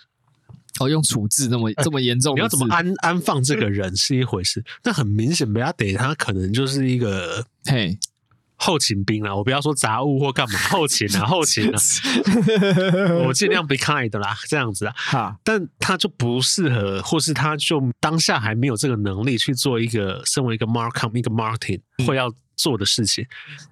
哦，用处置那么这么严重、呃，你要怎么安安放这个人是一回事。那很明显，不要得他可能就是一个嘿后勤兵啦。我不要说杂物或干嘛，后勤啊，后勤啊，*laughs* 我尽量 be kind 啦，这样子啊。哈，但他就不适合，或是他就当下还没有这个能力去做一个身为一个 marketing 一个 marketing 会要。做的事情，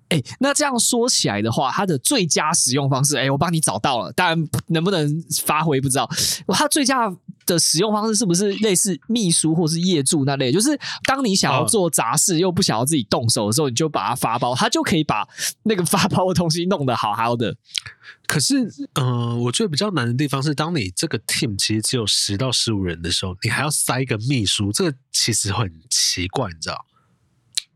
哎、欸，那这样说起来的话，它的最佳使用方式，哎、欸，我帮你找到了，当然能不能发挥不知道。它最佳的使用方式是不是类似秘书或是业主那类？就是当你想要做杂事又不想要自己动手的时候，你就把它发包，它就可以把那个发包的东西弄得好好的。可是，嗯、呃，我觉得比较难的地方是，当你这个 team 其实只有十到十五人的时候，你还要塞一个秘书，这个其实很奇怪，你知道？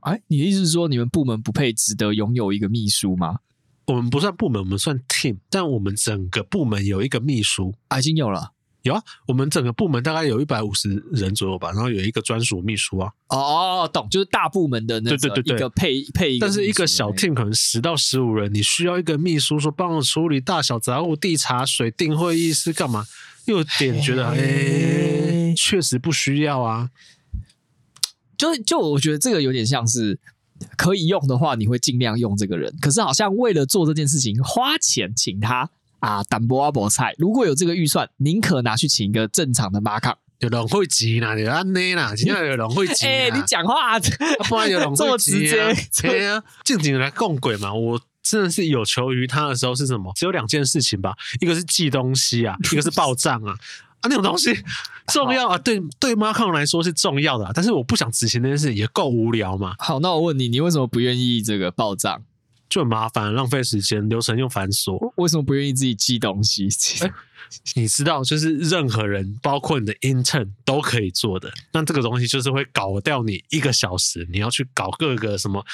哎，你的意思是说，你们部门不配值得拥有一个秘书吗？我们不算部门，我们算 team，但我们整个部门有一个秘书，啊，已经有了。有啊，我们整个部门大概有一百五十人左右吧，然后有一个专属秘书啊。哦，懂，就是大部门的那个对对对对一个配配一个，但是一个小 team 可能十到十五人，你需要一个秘书说帮我处理大小杂物、递茶水、订会议室干嘛？有点觉得哎，确实不需要啊。就就我觉得这个有点像是可以用的话，你会尽量用这个人。可是好像为了做这件事情花钱请他啊，淡薄阿伯菜。如果有这个预算，宁可拿去请一个正常的马卡。有人会急啦，有安内啦，现在有人会急。哎，*laughs* 你讲话、啊、不然有人会急、啊、这么直接。对啊，静静来供鬼嘛。我真的是有求于他的时候是什么？只有两件事情吧，一个是寄东西啊，一个是报账啊。啊，那种东西重要啊，对对，Marcom 来说是重要的、啊，但是我不想执行那件事，也够无聊嘛。好，那我问你，你为什么不愿意这个报账？就很麻烦，浪费时间，流程又繁琐。为什么不愿意自己寄东西？*laughs* 欸你知道，就是任何人，包括你的 intern 都可以做的。那这个东西就是会搞掉你一个小时，你要去搞各个什么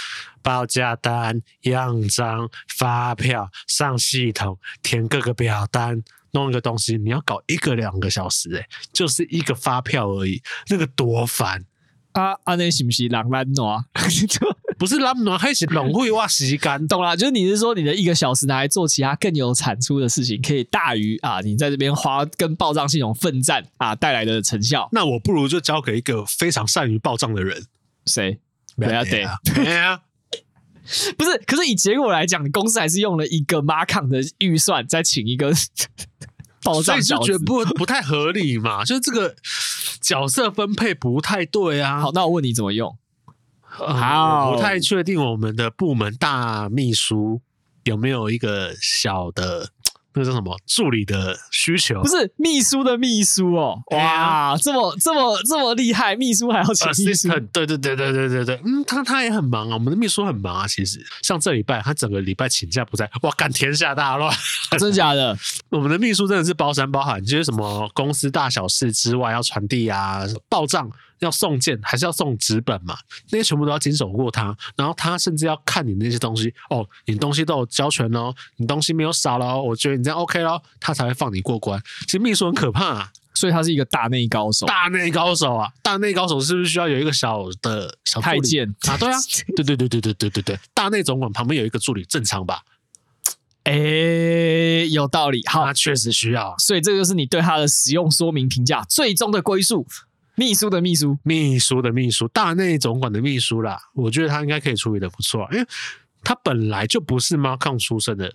报价单、样章、发票、上系统、填各个表单、弄一个东西，你要搞一个两个小时，诶，就是一个发票而已，那个多烦啊！啊，那是不是浪漫暖？*laughs* 不是那么暖，还是浪费我时间。懂啦，就是你是说你的一个小时拿来做其他更有产出的事情，可以大于啊你在这边花跟报账系统奋战啊带来的成效。那我不如就交给一个非常善于报账的人。谁？不要对啊，*laughs* 不是。可是以结果来讲，你公司还是用了一个 Marcom 的预算，再请一个报账，就觉得不不太合理嘛？就是这个角色分配不太对啊。好，那我问你怎么用？好，我不太确定我们的部门大秘书有没有一个小的。那个叫什么助理的需求？不是秘书的秘书哦！哇，这么这么这么厉害，秘书还要请秘书？对对对对对对对，嗯，他他也很忙啊，我们的秘书很忙啊。其实像这礼拜，他整个礼拜请假不在，哇，干天下大乱，真的假的？*laughs* 我们的秘书真的是包山包海，就是什么公司大小事之外要传递啊，报账。要送件还是要送纸本嘛？那些全部都要经手过他，然后他甚至要看你那些东西哦，你东西都有交全哦，你东西没有少了哦，我觉得你这样 OK 咯，他才会放你过关。其实秘书很可怕啊，所以他是一个大内高手，大内高手啊，大内高手是不是需要有一个小的小太监啊？对啊，*laughs* 对对对对对对对对，大内总管旁边有一个助理，正常吧？哎、欸，有道理，好，他确实需要，所以这就是你对他的使用说明评价最终的归宿。秘书的秘书，秘书的秘书，大内总管的秘书啦，我觉得他应该可以处理的不错，因为他本来就不是 Marcom 出身的，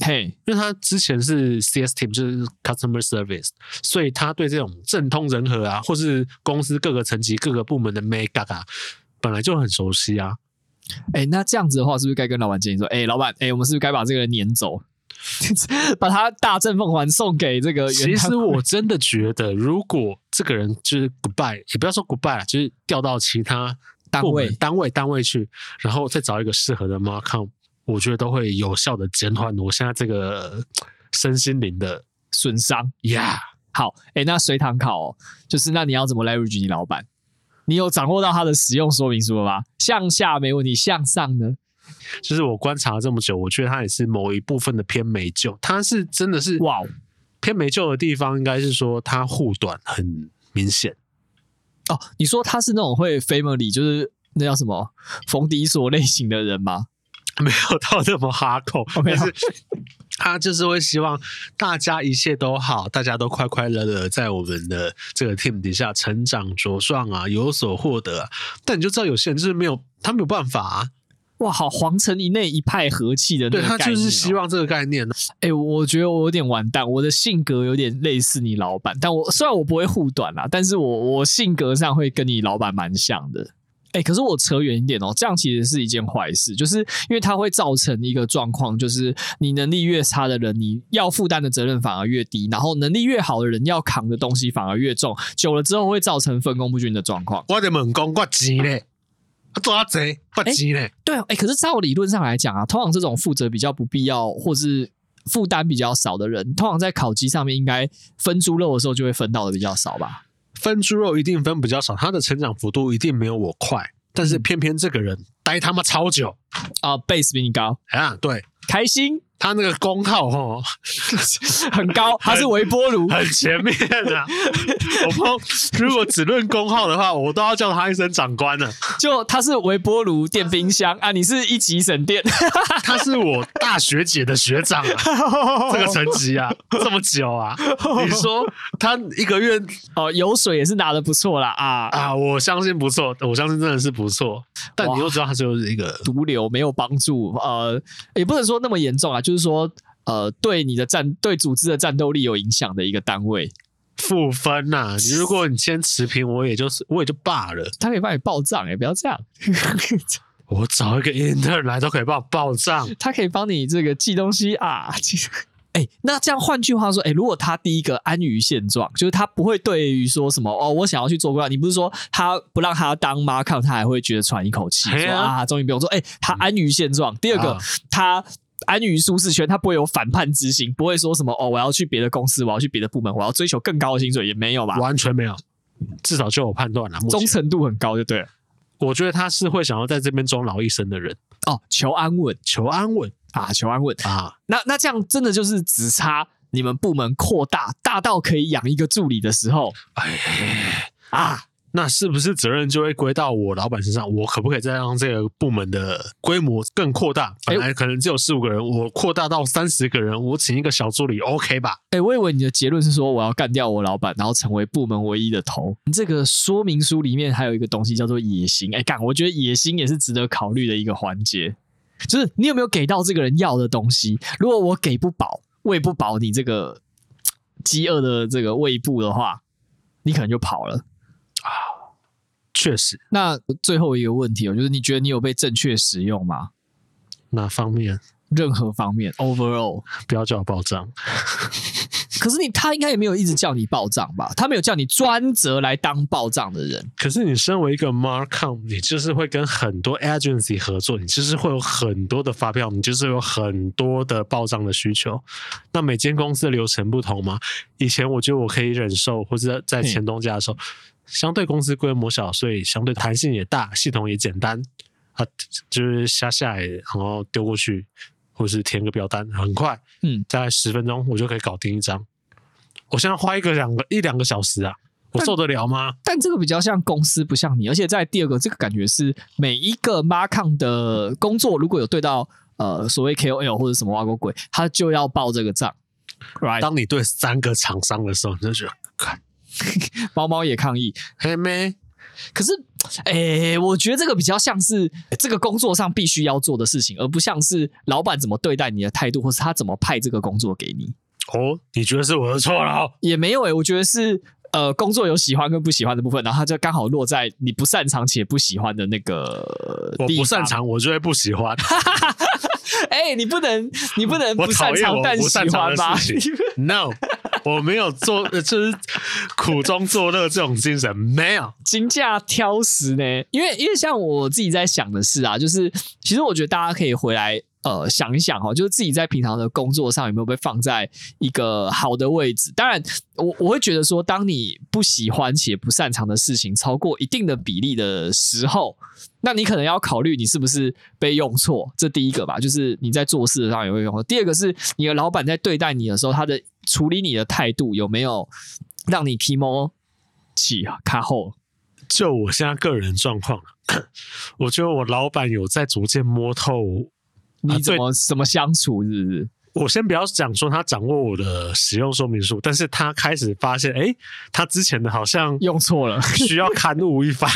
嘿，因为他之前是 CS team，就是 Customer Service，所以他对这种政通人和啊，或是公司各个层级、各个部门的 Make up 啊，本来就很熟悉啊。哎、欸，那这样子的话，是不是该跟老板建议说，哎、欸，老板，哎、欸，我们是不是该把这个人撵走？*laughs* 把他大正奉还送给这个。其实我真的觉得，如果这个人就是 goodbye，也不要说 goodbye，就是调到其他单位、单位、单位去，然后再找一个适合的 markom，我觉得都会有效的减缓我现在这个身心灵的损伤。呀、yeah，好，哎，那随堂考、哦，就是那你要怎么 leverage 你老板？你有掌握到他的使用说明书了吗？向下没问题，向上呢？就是我观察了这么久，我觉得他也是某一部分的偏没救。他是真的是哇，偏没救的地方应该是说他护短很明显。哦，你说他是那种会 family，就是那叫什么冯迪索类型的人吗？*laughs* 没有到那么哈口，但是他就是会希望大家一切都好，大家都快快乐乐在我们的这个 team 底下成长茁壮啊，有所获得啊。但你就知道有些人就是没有，他没有办法啊。哇，好，皇城以内一派和气的那个概念，哦，对，他就是希望这个概念。哎、欸，我觉得我有点完蛋，我的性格有点类似你老板，但我虽然我不会护短啦，但是我我性格上会跟你老板蛮像的。哎、欸，可是我扯远一点哦，这样其实是一件坏事，就是因为它会造成一个状况，就是你能力越差的人，你要负担的责任反而越低，然后能力越好的人要扛的东西反而越重，久了之后会造成分工不均的状况。我的猛攻，我急嘞。抓贼不急嘞，对啊，哎、欸，可是照理论上来讲啊，通常这种负责比较不必要或是负担比较少的人，通常在烤鸡上面应该分猪肉的时候就会分到的比较少吧？分猪肉一定分比较少，他的成长幅度一定没有我快，但是偏偏这个人待他妈超久。啊，base 比你高。啊，对，开心他那个功耗哦，*laughs* 很高，他是微波炉，很前面啊。*laughs* 我不如果只论功耗的话，我都要叫他一声长官了。就他是微波炉电冰箱啊，你是一级省电。*laughs* 他是我大学姐的学长啊，这个成绩啊，这么久啊，你说他一个月哦油水也是拿的不错啦啊啊，我相信不错，我相信真的是不错。但你又知道他就是一个毒瘤，没有帮助，呃，也不能说那么严重啊。就是说，呃，对你的战对组织的战斗力有影响的一个单位，负分呐、啊。如果你先持平，我也就是我也就罢了。他可以帮你报账，哎，不要这样。*laughs* 我找一个 intern 来都可以帮我报账，他可以帮你这个寄东西啊。其实，哎，那这样换句话说，哎，如果他第一个安于现状，就是他不会对于说什么哦，我想要去做官，你不是说他不让他当 mark，他还会觉得喘一口气，说啊，终于不用做，哎，他安于现状。第二个，啊、他。安于舒适圈，他不会有反叛之心，不会说什么哦，我要去别的公司，我要去别的部门，我要追求更高的薪水，也没有吧？完全没有，至少就我判断了，忠诚度很高，就对了。我觉得他是会想要在这边终老一生的人哦，求安稳，求安稳啊，求安稳啊。那那这样真的就是只差你们部门扩大，大到可以养一个助理的时候，哎啊。那是不是责任就会归到我老板身上？我可不可以再让这个部门的规模更扩大？本来可能只有四五个人，我扩大到三十个人，我请一个小助理，OK 吧？哎、欸，我以为你的结论是说我要干掉我老板，然后成为部门唯一的头。这个说明书里面还有一个东西叫做野心。哎、欸，干，我觉得野心也是值得考虑的一个环节，就是你有没有给到这个人要的东西？如果我给不饱，喂不饱你这个饥饿的这个胃部的话，你可能就跑了。啊，确实。那最后一个问题哦，就是你觉得你有被正确使用吗？哪方面？任何方面，overall，*laughs* 不要叫我报账。*laughs* 可是你他应该也没有一直叫你报账吧？他没有叫你专责来当报账的人。可是你身为一个 marcom，你就是会跟很多 agency 合作，你就是会有很多的发票，你就是有很多的报账的需求。那每间公司的流程不同吗？以前我觉得我可以忍受，或者在前东家的时候。相对公司规模小，所以相对弹性也大，系统也简单啊，就是下下来，然后丢过去，或是填个表单，很快，嗯，大概十分钟我就可以搞定一张。我现在花一个两个一两个小时啊，我受得了吗？但，但这个比较像公司，不像你，而且在第二个，这个感觉是每一个 m a r k o n 的工作，如果有对到呃所谓 KOL 或者什么挖沟鬼，他就要报这个账。Right? 当你对三个厂商的时候，你就觉得看。*laughs* 猫猫也抗议，嘿咩？可是，哎、欸，我觉得这个比较像是这个工作上必须要做的事情，而不像是老板怎么对待你的态度，或是他怎么派这个工作给你。哦，你觉得是我的错了？也没有哎、欸，我觉得是呃，工作有喜欢跟不喜欢的部分，然后他就刚好落在你不擅长且不喜欢的那个。我不擅长，我就会不喜欢。*laughs* 哎、欸，你不能，你不能不擅长但喜欢吧？*laughs* No。我没有做，就是苦中作乐这种精神，没有。金价挑食呢？因为因为像我自己在想的是啊，就是其实我觉得大家可以回来呃想一想哦，就是自己在平常的工作上有没有被放在一个好的位置。当然，我我会觉得说，当你不喜欢且不擅长的事情超过一定的比例的时候，那你可能要考虑你是不是被用错。这第一个吧，就是你在做事上有没有用错。第二个是你的老板在对待你的时候，他的。处理你的态度有没有让你提莫起卡后？就我现在个人状况，*coughs* 我觉得我老板有在逐渐摸透你怎么怎么相处，是不是？我先不要讲说他掌握我的使用说明书，但是他开始发现，哎，他之前的好像用错了，需要勘误一番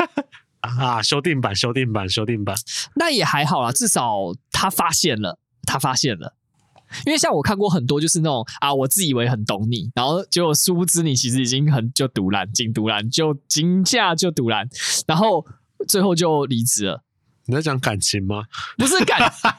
*laughs* 啊，修订版，修订版，修订版。*laughs* 那也还好啦，至少他发现了，他发现了。因为像我看过很多，就是那种啊，我自以为很懂你，然后结果殊不知你其实已经很就赌烂，进赌烂就金价就赌烂，然后最后就离职了。你在讲感情吗？不是感情，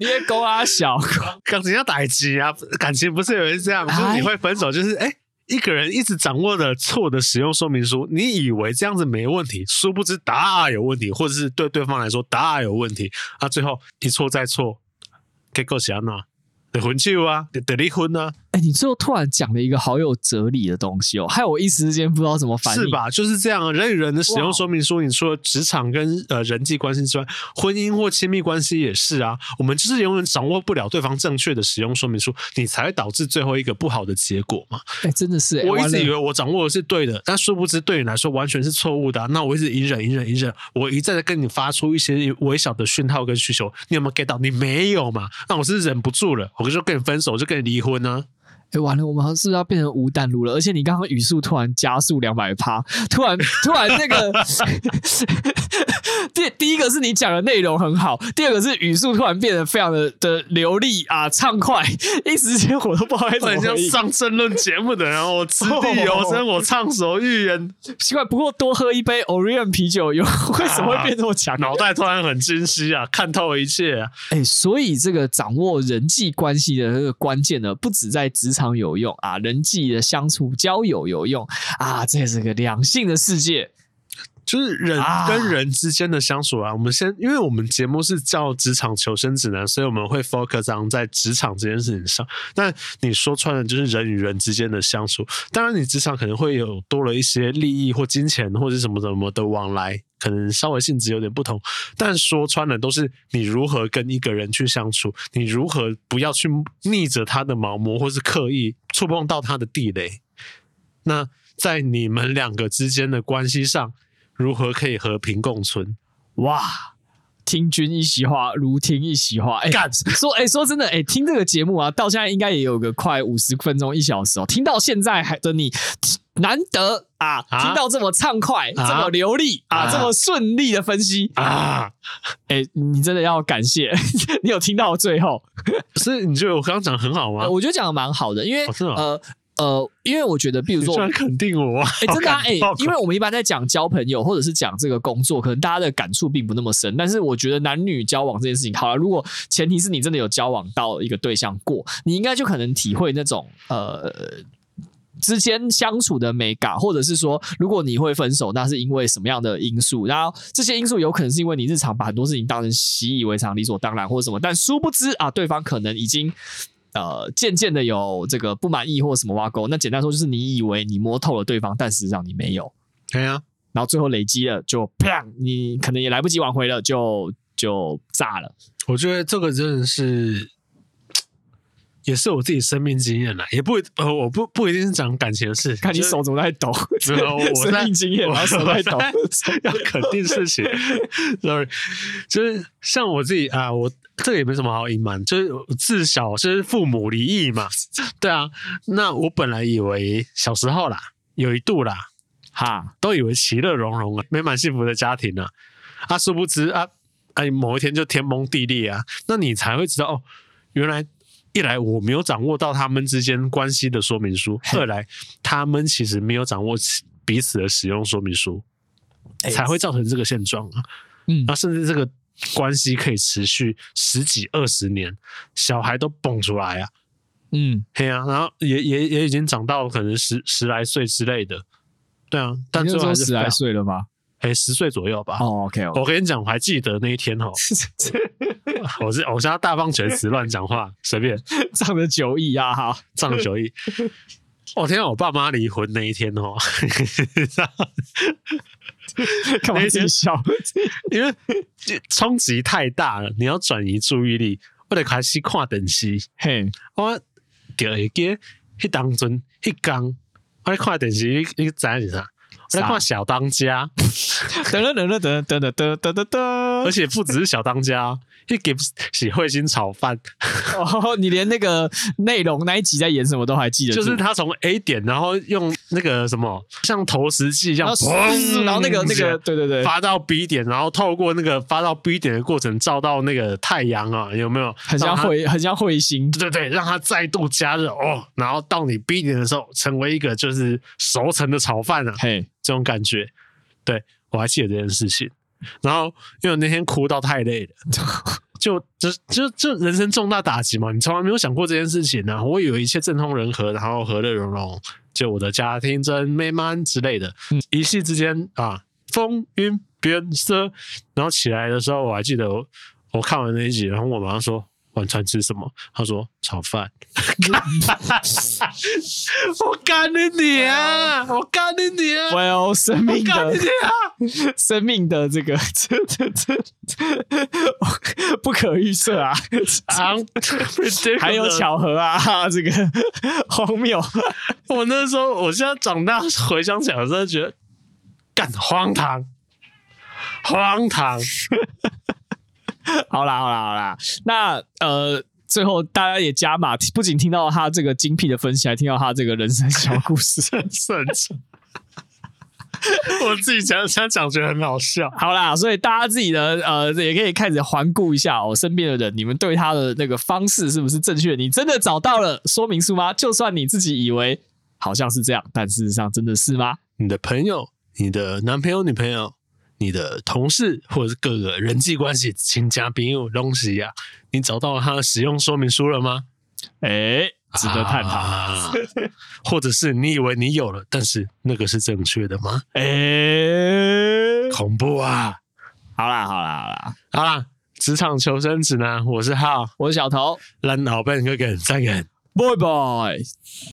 因为勾啊小感情要打击啊，*laughs* 感情不是有人这样，就是你会分手，就是哎，一个人一直掌握着错的使用说明书，你以为这样子没问题，殊不知答案有问题，或者是对对方来说答案有问题，啊，最后一错再错，给够钱了。离婚啊，得得离婚啊。哎、欸，你最后突然讲了一个好有哲理的东西哦，害我一时之间不知道怎么反应。是吧？就是这样，人与人的使用说明书，你除了职场跟呃人际关系之外，婚姻或亲密关系也是啊。我们就是永远掌握不了对方正确的使用说明书，你才会导致最后一个不好的结果嘛。哎、欸，真的是、欸，我一直以为我掌握的是对的，但殊不知对你来说完全是错误的、啊。那我一直隐忍、隐忍、隐忍，我一再的跟你发出一些微小的讯号跟需求，你有没有 get 到？你没有嘛？那我是忍不住了，我就跟你分手，我就跟你离婚呢、啊。哎，完了，我们好像是不是要变成无弹路了？而且你刚刚语速突然加速两百趴，突然突然那个 *laughs* 第第一个是你讲的内容很好，第二个是语速突然变得非常的的流利啊畅快，一时间我都不好意思。像上争论节目的人，然后我掷地有声，我畅所欲言。奇怪，不过多喝一杯 Orion 啤酒有为什么会变这么强？脑袋突然很清晰啊，看透了一切啊！哎，所以这个掌握人际关系的这个关键呢，不止在职常有用啊，人际的相处、交友有用啊，这是个两性的世界，就是人跟人之间的相处啊。啊我们先，因为我们节目是叫职场求生指南，所以我们会 focus on 在职场这件事情上。但你说穿了，就是人与人之间的相处。当然，你职场可能会有多了一些利益或金钱或者什么什么的往来。可能稍微性质有点不同，但说穿了都是你如何跟一个人去相处，你如何不要去逆着他的毛毛，或是刻意触碰到他的地雷。那在你们两个之间的关系上，如何可以和平共存？哇！听君一席话，如听一席话。哎、说哎、欸，说真的，哎、欸，听这个节目啊，到现在应该也有个快五十分钟一小时哦。听到现在还的你，难得啊，啊听到这么畅快、啊、这么流利啊，啊这么顺利的分析啊，哎、欸，你真的要感谢 *laughs* 你有听到最后。所以你觉得我刚刚讲很好吗？我觉得讲的蛮好的，因为、哦、呃。呃，因为我觉得，比如说，然肯定我，哎、欸，真的、啊，哎、欸，因为我们一般在讲交朋友，或者是讲这个工作，可能大家的感触并不那么深。但是我觉得男女交往这件事情，好了，如果前提是你真的有交往到一个对象过，你应该就可能体会那种呃之间相处的美感，或者是说，如果你会分手，那是因为什么样的因素？然后这些因素有可能是因为你日常把很多事情当成习以为常、理所当然，或者什么，但殊不知啊，对方可能已经。呃，渐渐的有这个不满意或什么挖沟，那简单说就是你以为你摸透了对方，但实际上你没有。对啊，然后最后累积了，就啪，你可能也来不及挽回了，就就炸了。我觉得这个真的是，也是我自己生命经验了，也不呃，我不不一定是讲感情的事，看你手怎么在抖，没有，我 *laughs* 生命经验，然后手在抖，*laughs* 要肯定事情。*laughs* Sorry，就是像我自己啊，我。这个也没什么好隐瞒，就是自小就是父母离异嘛，*laughs* 对啊。那我本来以为小时候啦，有一度啦，哈，都以为其乐融融啊，美满幸福的家庭啊，啊，殊不知啊，哎，某一天就天崩地裂啊。那你才会知道哦，原来一来我没有掌握到他们之间关系的说明书，二来他们其实没有掌握彼此的使用说明书，才会造成这个现状啊。嗯，啊，甚至这个。关系可以持续十几二十年，小孩都蹦出来啊，嗯，对啊，然后也也也已经长到可能十十来岁之类的，对啊，但最后还是十来岁了吗？哎，十岁左右吧。哦，OK，, okay. 我跟你讲，我还记得那一天哦，*laughs* 我是我现在大放厥词乱讲话，*laughs* 随便仗着酒意啊，哈，仗着酒意。我 *laughs* 天啊，我爸妈离婚那一天哦。*laughs* 干嘛自己笑？*laughs* 因为冲击太大了，你要转移注意力。我得开始看电视，嘿，我就会记得迄当阵迄工，我咧看电视，你你知影是啥？我在看小当家，*laughs* 噔噔噔噔噔噔噔噔噔。噔，而且不只是小当家。一给洗彗星炒饭。哦，你连那个内容那一集在演什么都还记得？就是他从 A 点，然后用那个什么像投石器一样，然后那个那个对对对，发到 B 点，然后透过那个发到 B 点的过程照到那个太阳啊，有没有？很像彗，很像彗星，对对对，让它再度加热哦，然后到你 B 点的时候，成为一个就是熟成的炒饭啊，嘿，这种感觉，对，我还记得这件事情。然后，因为我那天哭到太累了，*laughs* 就就就就人生重大打击嘛，你从来没有想过这件事情呢、啊。我以为一切正通人和，然后和乐融融，就我的家庭真美满之类的。嗯、一夕之间啊，风云变色。然后起来的时候，我还记得我，我看完那一集，然后我马上说，晚餐吃什么？他说炒饭。*laughs* 我干你你啊！我干你你啊！我有生命的，我干你你啊！生命的这个这这这不可预测啊！还有巧合啊！这个荒谬。我那时候，我现在长大回想起来，我真的觉得干荒唐，荒唐。*laughs* 好啦好啦好啦，那呃，最后大家也加码，不仅听到他这个精辟的分析，还听到他这个人生小故事，算是。我自己讲想讲觉得很好笑。好啦，所以大家自己的呃，也可以开始环顾一下我、喔、身边的人，你们对他的那个方式是不是正确？你真的找到了说明书吗？就算你自己以为好像是这样，但事实上真的是吗？你的朋友、你的男朋友、女朋友。你的同事或者是各个人际关系、亲家朋友东西呀，你找到了他的使用说明书了吗？哎、欸，值得探讨、啊。或者是你以为你有了，但是那个是正确的吗？哎、欸，恐怖啊！好啦，好啦，好啦，好啦，职场求生指南，我是浩，我是小头，蓝老板哥哥再见，拜拜。